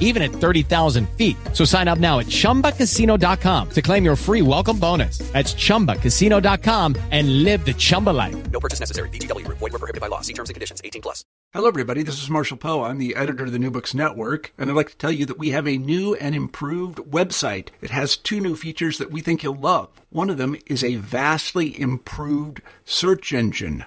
even at 30,000 feet. So sign up now at chumbacasino.com to claim your free welcome bonus. That's chumbacasino.com and live the Chumba life. No purchase necessary. VGW Group. Void were prohibited by law. See terms and conditions. 18 plus. Hello, everybody. This is Marshall Poe. I'm the editor of the New Books Network, and I'd like to tell you that we have a new and improved website. It has two new features that we think you'll love. One of them is a vastly improved search engine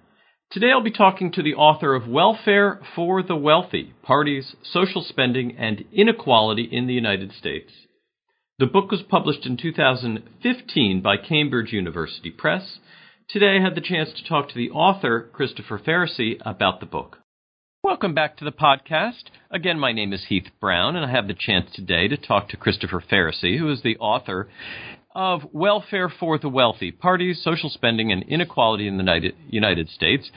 Today I'll be talking to the author of Welfare for the Wealthy Parties, Social Spending, and Inequality in the United States. The book was published in 2015 by Cambridge University Press. Today I had the chance to talk to the author, Christopher Faricy, about the book. Welcome back to the podcast. Again, my name is Heath Brown, and I have the chance today to talk to Christopher Faricy, who is the author of Welfare for the Wealthy Parties, Social Spending, and Inequality in the United States.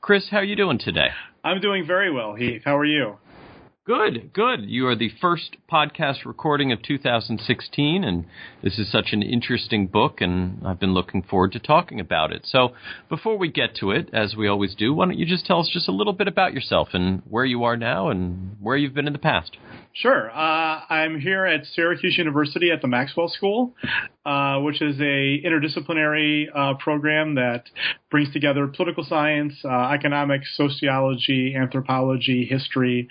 Chris, how are you doing today? I'm doing very well, Heath. How are you? Good, good. You are the first podcast recording of 2016, and this is such an interesting book, and I've been looking forward to talking about it. So, before we get to it, as we always do, why don't you just tell us just a little bit about yourself and where you are now and where you've been in the past? Sure. Uh, I'm here at Syracuse University at the Maxwell School, uh, which is a interdisciplinary uh, program that brings together political science, uh, economics, sociology, anthropology, history.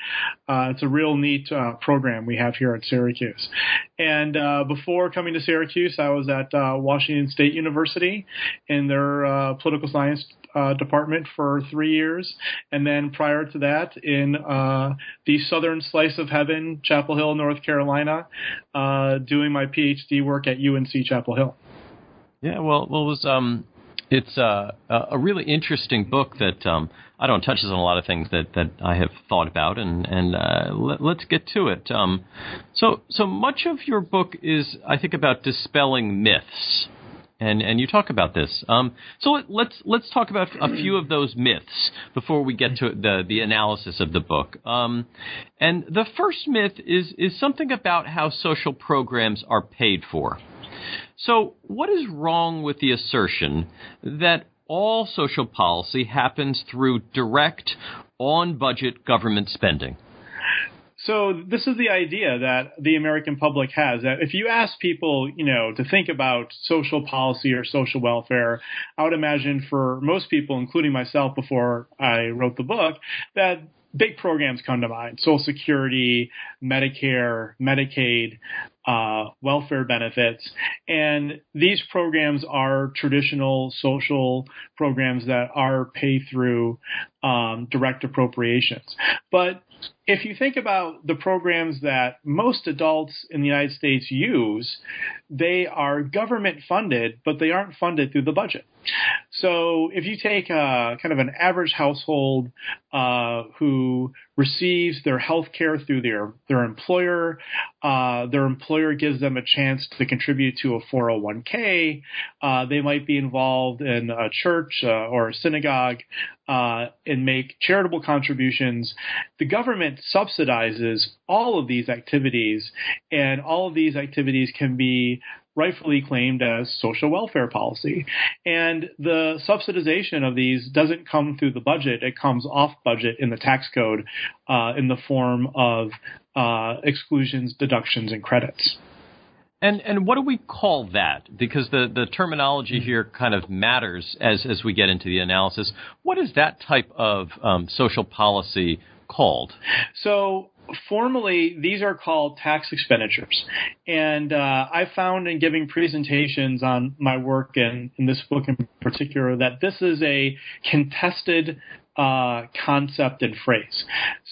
Uh, it's a real neat uh, program we have here at Syracuse. And before coming to Syracuse, I was at Washington State University in their political science uh, department for three years, and then prior to that, in uh, the southern slice of heaven, Chapel Hill, North Carolina, uh, doing my PhD work at UNC Chapel Hill. Yeah, well, well, it was um, it's uh, a really interesting book that um, I don't touches on a lot of things that, that I have thought about, and and uh, let, us get to it. Um, so so much of your book is, I think, about dispelling myths and and you talk about this. Um, so let, let's let's talk about a few of those myths before we get to the the analysis of the book. Um, and the first myth is is something about how social programs are paid for. So what is wrong with the assertion that all social policy happens through direct on budget government spending? So this is the idea that the American public has that if you ask people, you know, to think about social policy or social welfare, I would imagine for most people, including myself before I wrote the book, that big programs come to mind Social Security, Medicare, Medicaid, uh, welfare benefits. And these programs are traditional social programs that are paid through um, direct appropriations. But if you think about the programs that most adults in the United States use, they are government funded, but they aren't funded through the budget. So if you take a, kind of an average household uh, who receives their health care through their, their employer, uh, their employer gives them a chance to contribute to a 401k, uh, they might be involved in a church uh, or a synagogue uh, and make charitable contributions. The government subsidizes all of these activities, and all of these activities can be rightfully claimed as social welfare policy. And the subsidization of these doesn't come through the budget, it comes off budget in the tax code uh, in the form of uh, exclusions, deductions, and credits. And and what do we call that? Because the, the terminology here kind of matters as as we get into the analysis. What is that type of um, social policy called? So formally, these are called tax expenditures. And uh, I found in giving presentations on my work in, in this book in particular that this is a contested uh, concept and phrase.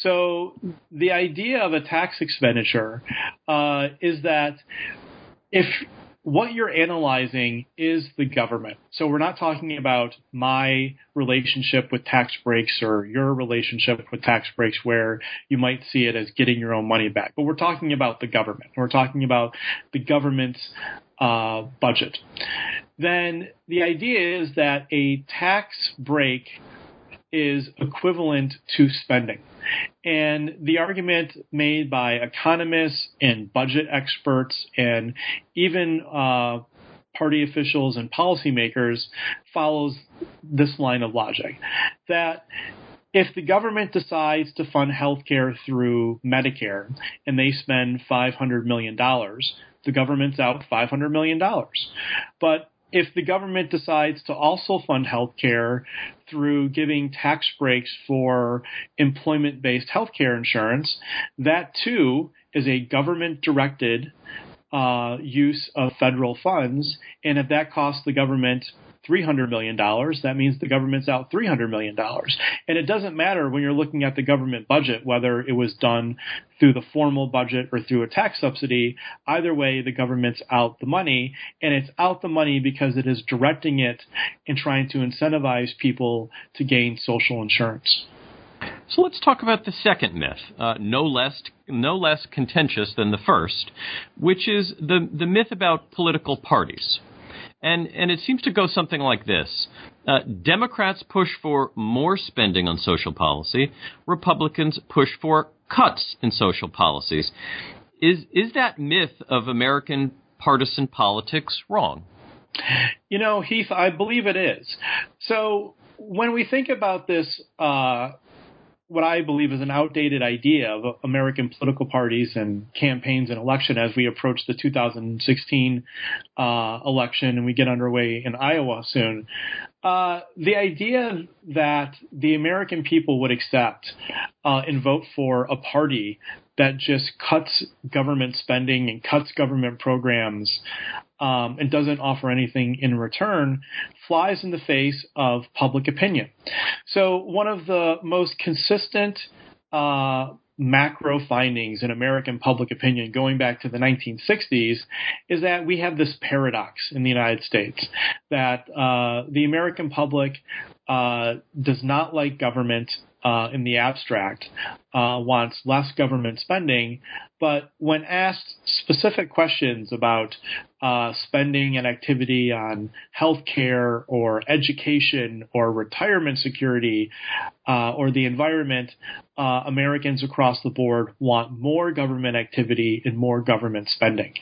So the idea of a tax expenditure uh, is that if what you're analyzing is the government. So we're not talking about my relationship with tax breaks or your relationship with tax breaks where you might see it as getting your own money back. But we're talking about the government. We're talking about the government's uh, budget. Then the idea is that a tax break is equivalent to spending. And the argument made by economists and budget experts and even uh, party officials and policymakers follows this line of logic that if the government decides to fund healthcare through Medicare and they spend $500 million, the government's out $500 million. But if the government decides to also fund healthcare through giving tax breaks for employment based healthcare insurance, that too is a government directed uh, use of federal funds. And if that costs the government $300 million, that means the government's out $300 million. And it doesn't matter when you're looking at the government budget, whether it was done through the formal budget or through a tax subsidy. Either way, the government's out the money, and it's out the money because it is directing it and trying to incentivize people to gain social insurance. So let's talk about the second myth, uh, no less no less contentious than the first, which is the the myth about political parties. And, and it seems to go something like this uh, Democrats push for more spending on social policy, Republicans push for cuts in social policies. Is, is that myth of American partisan politics wrong? You know, Heath, I believe it is. So when we think about this uh, what I believe is an outdated idea of American political parties and campaigns and election as we approach the 2016 uh, election and we get underway in Iowa soon. Uh, the idea that the American people would accept uh, and vote for a party that just cuts government spending and cuts government programs um, and doesn't offer anything in return flies in the face of public opinion. So, one of the most consistent uh, macro findings in American public opinion going back to the 1960s is that we have this paradox in the United States that uh, the American public uh, does not like government uh, in the abstract, uh, wants less government spending, but when asked specific questions about uh, spending and activity on healthcare or education or retirement security uh, or the environment, uh, Americans across the board want more government activity and more government spending.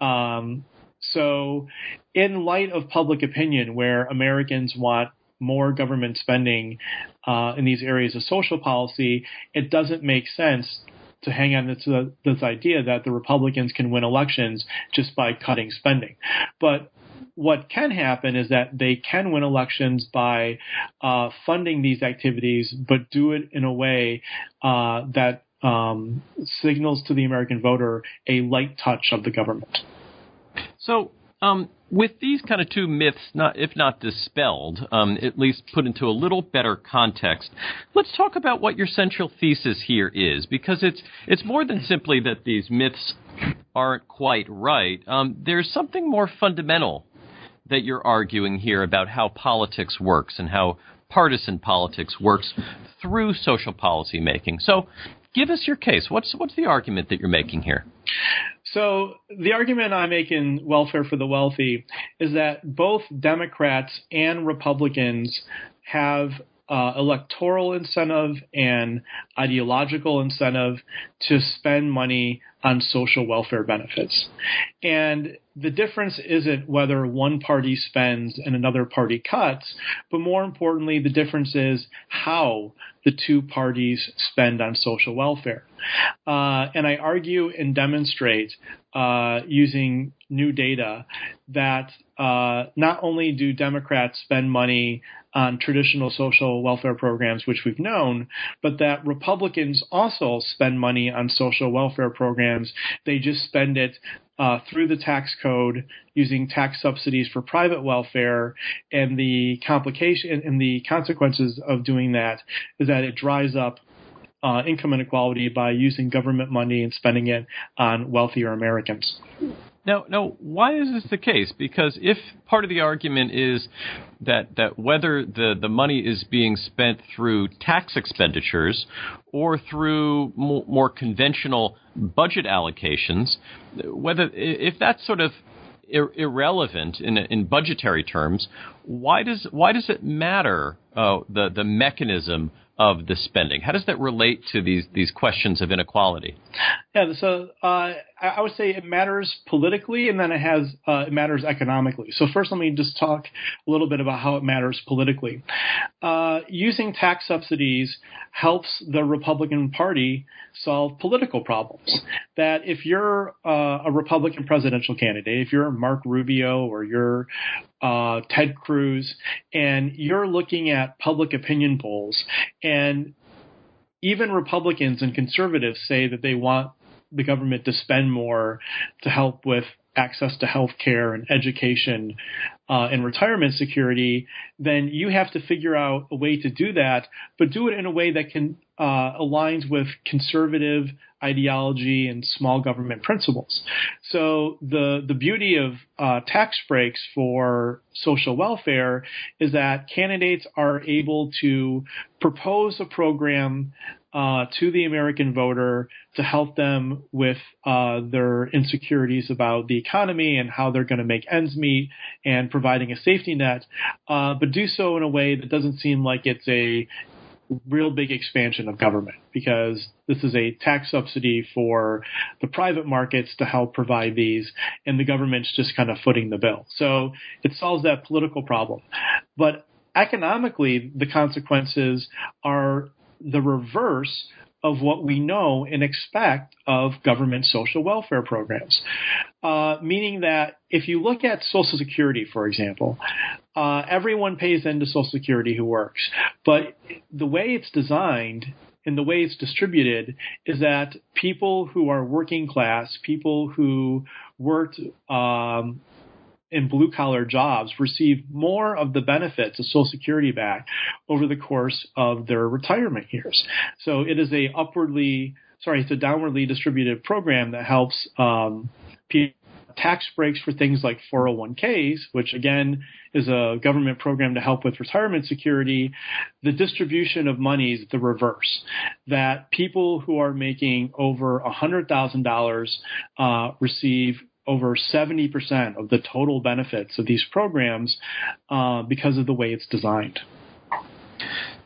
Um, so, in light of public opinion, where Americans want more government spending uh, in these areas of social policy, it doesn't make sense to hang on to this idea that the Republicans can win elections just by cutting spending. But what can happen is that they can win elections by uh, funding these activities, but do it in a way uh, that um, signals to the American voter a light touch of the government. So, um, with these kind of two myths, not, if not dispelled, um, at least put into a little better context, let's talk about what your central thesis here is, because it's it's more than simply that these myths aren't quite right. Um, there's something more fundamental that you're arguing here about how politics works and how partisan politics works through social policy making. So, give us your case. What's what's the argument that you're making here? So the argument I make in Welfare for the Wealthy is that both Democrats and Republicans have uh, electoral incentive and ideological incentive to spend money on social welfare benefits. And the difference isn't whether one party spends and another party cuts, but more importantly, the difference is how the two parties spend on social welfare. Uh, and I argue and demonstrate uh, using new data that uh, not only do Democrats spend money on traditional social welfare programs, which we've known, but that Republicans also spend money on social welfare programs. They just spend it uh, through the tax code using tax subsidies for private welfare, and the complication and the consequences of doing that is that it dries up uh, income inequality by using government money and spending it on wealthier Americans. Now, now, why is this the case? Because if part of the argument is that that whether the, the money is being spent through tax expenditures or through more, more conventional budget allocations, whether if that's sort of ir- irrelevant in in budgetary terms, why does why does it matter uh, the the mechanism of the spending? How does that relate to these these questions of inequality? Yeah, so uh, I would say it matters politically, and then it has uh, it matters economically. So first, let me just talk a little bit about how it matters politically. Uh, using tax subsidies helps the Republican Party solve political problems. That if you're uh, a Republican presidential candidate, if you're Mark Rubio or you're uh, Ted Cruz, and you're looking at public opinion polls, and even Republicans and conservatives say that they want the government to spend more to help with access to health care and education uh, and retirement security, then you have to figure out a way to do that, but do it in a way that can uh, aligns with conservative ideology and small government principles. So the the beauty of uh, tax breaks for social welfare is that candidates are able to propose a program uh, to the American voter to help them with uh, their insecurities about the economy and how they're going to make ends meet and providing a safety net, uh, but do so in a way that doesn't seem like it's a real big expansion of government because this is a tax subsidy for the private markets to help provide these, and the government's just kind of footing the bill. So it solves that political problem. But economically, the consequences are the reverse of what we know and expect of government social welfare programs. Uh, meaning that if you look at Social Security, for example, uh, everyone pays into Social Security who works. But the way it's designed and the way it's distributed is that people who are working class, people who worked um, in blue collar jobs receive more of the benefits of Social Security back over the course of their retirement years. So it is a upwardly, sorry, it's a downwardly distributed program that helps um, people tax breaks for things like 401ks, which again is a government program to help with retirement security, the distribution of money is the reverse. That people who are making over $100,000 uh, receive over 70% of the total benefits of these programs uh, because of the way it's designed.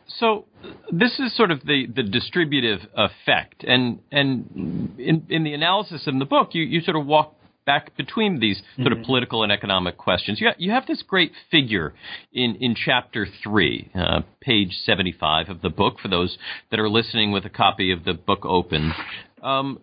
So this is sort of the, the distributive effect, and and in, in the analysis in the book, you, you sort of walk back between these sort mm-hmm. of political and economic questions. You, got, you have this great figure in, in chapter three, uh, page 75 of the book, for those that are listening with a copy of the book open. Um,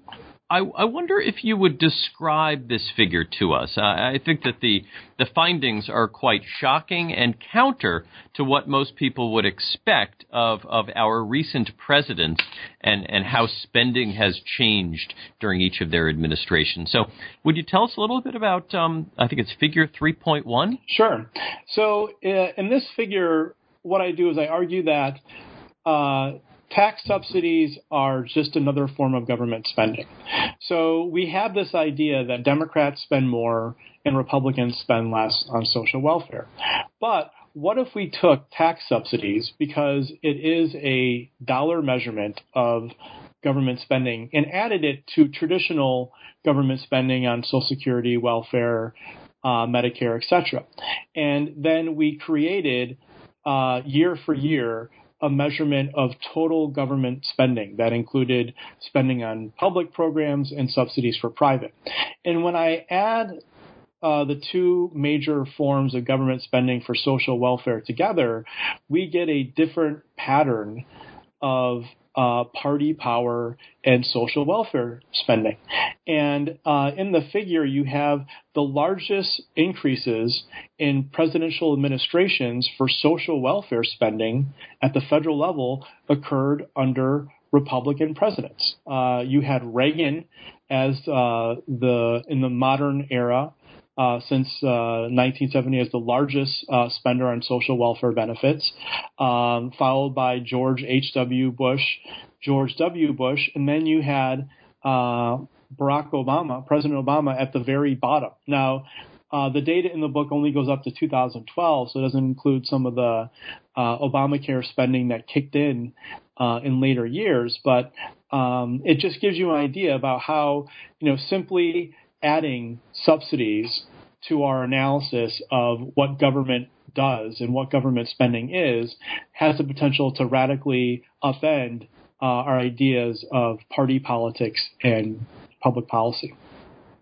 I, I, wonder if you would describe this figure to us. Uh, I think that the the findings are quite shocking and counter to what most people would expect of, of our recent presidents and, and how spending has changed during each of their administrations. So, would you tell us a little bit about? Um, I think it's figure three point one. Sure. So, uh, in this figure, what I do is I argue that. Uh, tax subsidies are just another form of government spending. So we have this idea that Democrats spend more and Republicans spend less on social welfare. But what if we took tax subsidies, because it is a dollar measurement of government spending, and added it to traditional government spending on Social Security, welfare, uh, Medicare, etc. And then we created uh, year for year a measurement of total government spending that included spending on public programs and subsidies for private. And when I add uh, the two major forms of government spending for social welfare together, we get a different pattern of uh, party power and social welfare spending. And uh, in the figure, you have the largest increases in presidential administrations for social welfare spending at the federal level occurred under Republican presidents. Uh, you had Reagan as uh, the in the modern era uh, since uh, 1970 as the largest uh, spender on social welfare benefits, um, followed by George H.W. Bush, George W. Bush, and then you had uh, Barack Obama, President Obama, at the very bottom. Now, uh, the data in the book only goes up to 2012, so it doesn't include some of the uh, Obamacare spending that kicked in in later years, but um, it just gives you an idea about how, you know, simply adding subsidies to our analysis of what government does and what government spending is has the potential to radically upend uh, our ideas of party politics and public policy.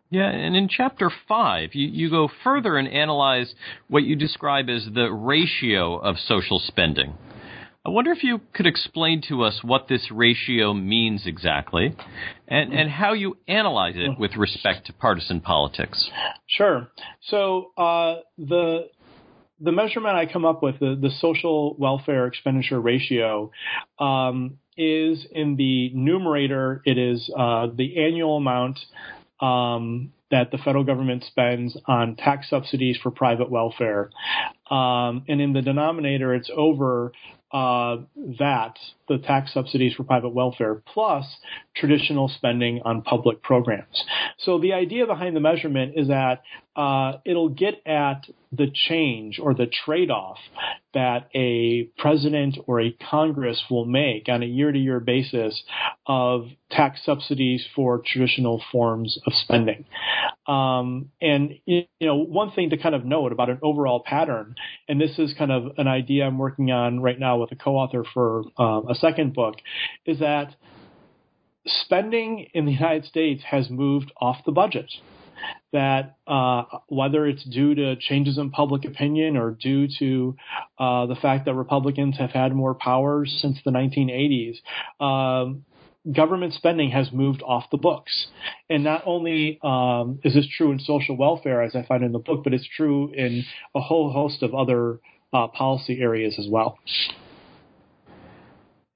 Yeah, and in chapter five, you, you go further and analyze what you describe as the ratio of social spending. I wonder if you could explain to us what this ratio means exactly and, and how you analyze it with respect to partisan politics. Sure. So uh, the the measurement I come up with, the, the social welfare expenditure ratio, um, is in the numerator. It is uh, the annual amount um, that the federal government spends on tax subsidies for private welfare. Um, and in the denominator, it's over uh, that, the tax subsidies for private welfare, plus traditional spending on public programs. So the idea behind the measurement is that uh, it'll get at the change or the trade off that a president or a Congress will make on a year to year basis of tax subsidies for traditional forms of spending. Um, and, you know, one thing to kind of note about an overall pattern, and this is kind of an idea I'm working on right now with a co author for um, a second book, is that spending in the United States has moved off the budget. That uh, whether it's due to changes in public opinion or due to uh, the fact that Republicans have had more power since the 1980s, um, government spending has moved off the books. And not only um, is this true in social welfare, as I find in the book, but it's true in a whole host of other uh, policy areas as well.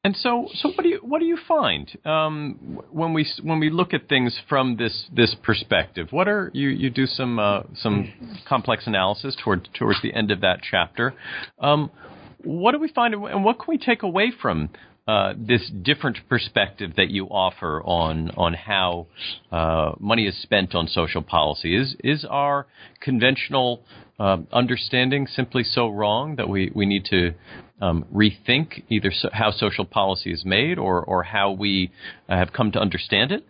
And so, so what do you what do you find um, when we when we look at things from this this perspective? What are you you do some uh, some complex analysis toward towards the end of that chapter? Um, what do we find, and what can we take away from uh, this different perspective that you offer on on how uh, money is spent on social policy? Is is our conventional uh, understanding simply so wrong that we, we need to um, rethink either so, how social policy is made or, or how we uh, have come to understand it?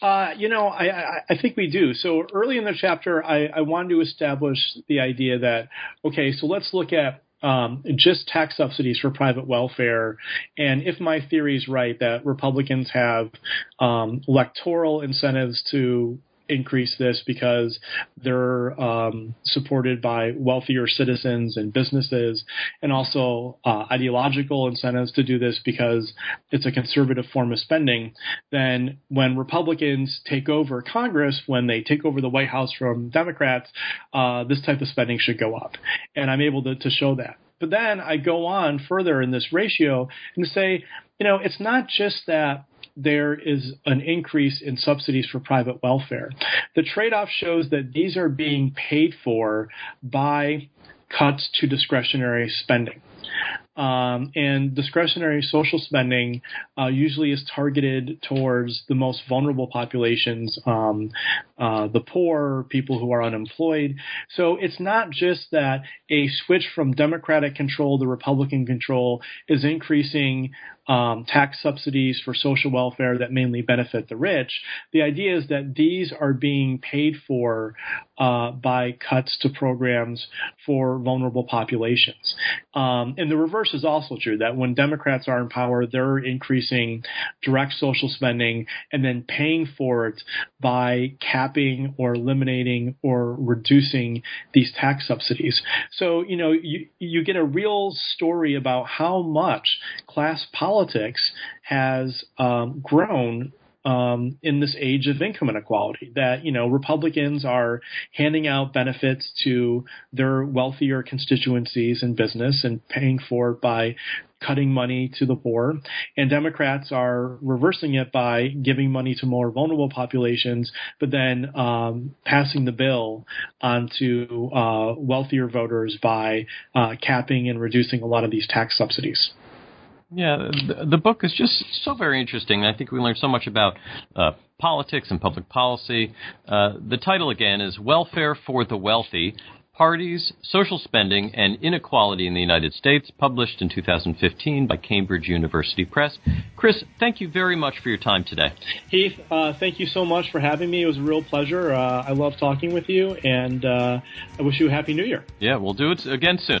Uh, you know, I, I, think we do. So early in the chapter, I, I wanted to establish the idea that, okay, so let's look at um, just tax subsidies for private welfare. And if my theory is right that Republicans have um, electoral incentives to increase this because they're um, supported by wealthier citizens and businesses, and also uh, ideological incentives to do this because it's a conservative form of spending. Then, when Republicans take over Congress, when they take over the White House from Democrats, uh, this type of spending should go up. And I'm able to, to show that. But then I go on further in this ratio and say, you know, it's not just that there is an increase in subsidies for private welfare. The trade off shows that these are being paid for by cuts to discretionary spending. Um, and discretionary social spending uh, usually is targeted towards the most vulnerable populations, um, uh, the poor, people who are unemployed. So it's not just that a switch from Democratic control to Republican control is increasing um, tax subsidies for social welfare that mainly benefit the rich. The idea is that these are being paid for uh, by cuts to programs for vulnerable populations. Um, and the reverse is also true that when Democrats are in power, they're increasing direct social spending and then paying for it by capping or eliminating or reducing these tax subsidies. So, you know, you, you get a real story about how much class politics has um, grown um, in this age of income inequality. That you know Republicans are handing out benefits to their wealthier constituencies and business and paying for it by cutting money to the poor, and Democrats are reversing it by giving money to more vulnerable populations, but then um, passing the bill onto uh, wealthier voters by uh, capping and reducing a lot of these tax subsidies. Yeah, the, the, book is just so very interesting. I think we learned so much about uh, politics and public policy. Uh, the title again is Welfare for the Wealthy Parties, Social Spending, and Inequality in the United States, published in 2015 by Cambridge University Press. Chris, thank you very much for your time today. Heath, uh, thank you so much for having me. It was a real pleasure. Uh, I love talking with you, and uh, I wish you a Happy New Year. Yeah, we'll do it again soon.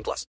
18 plus.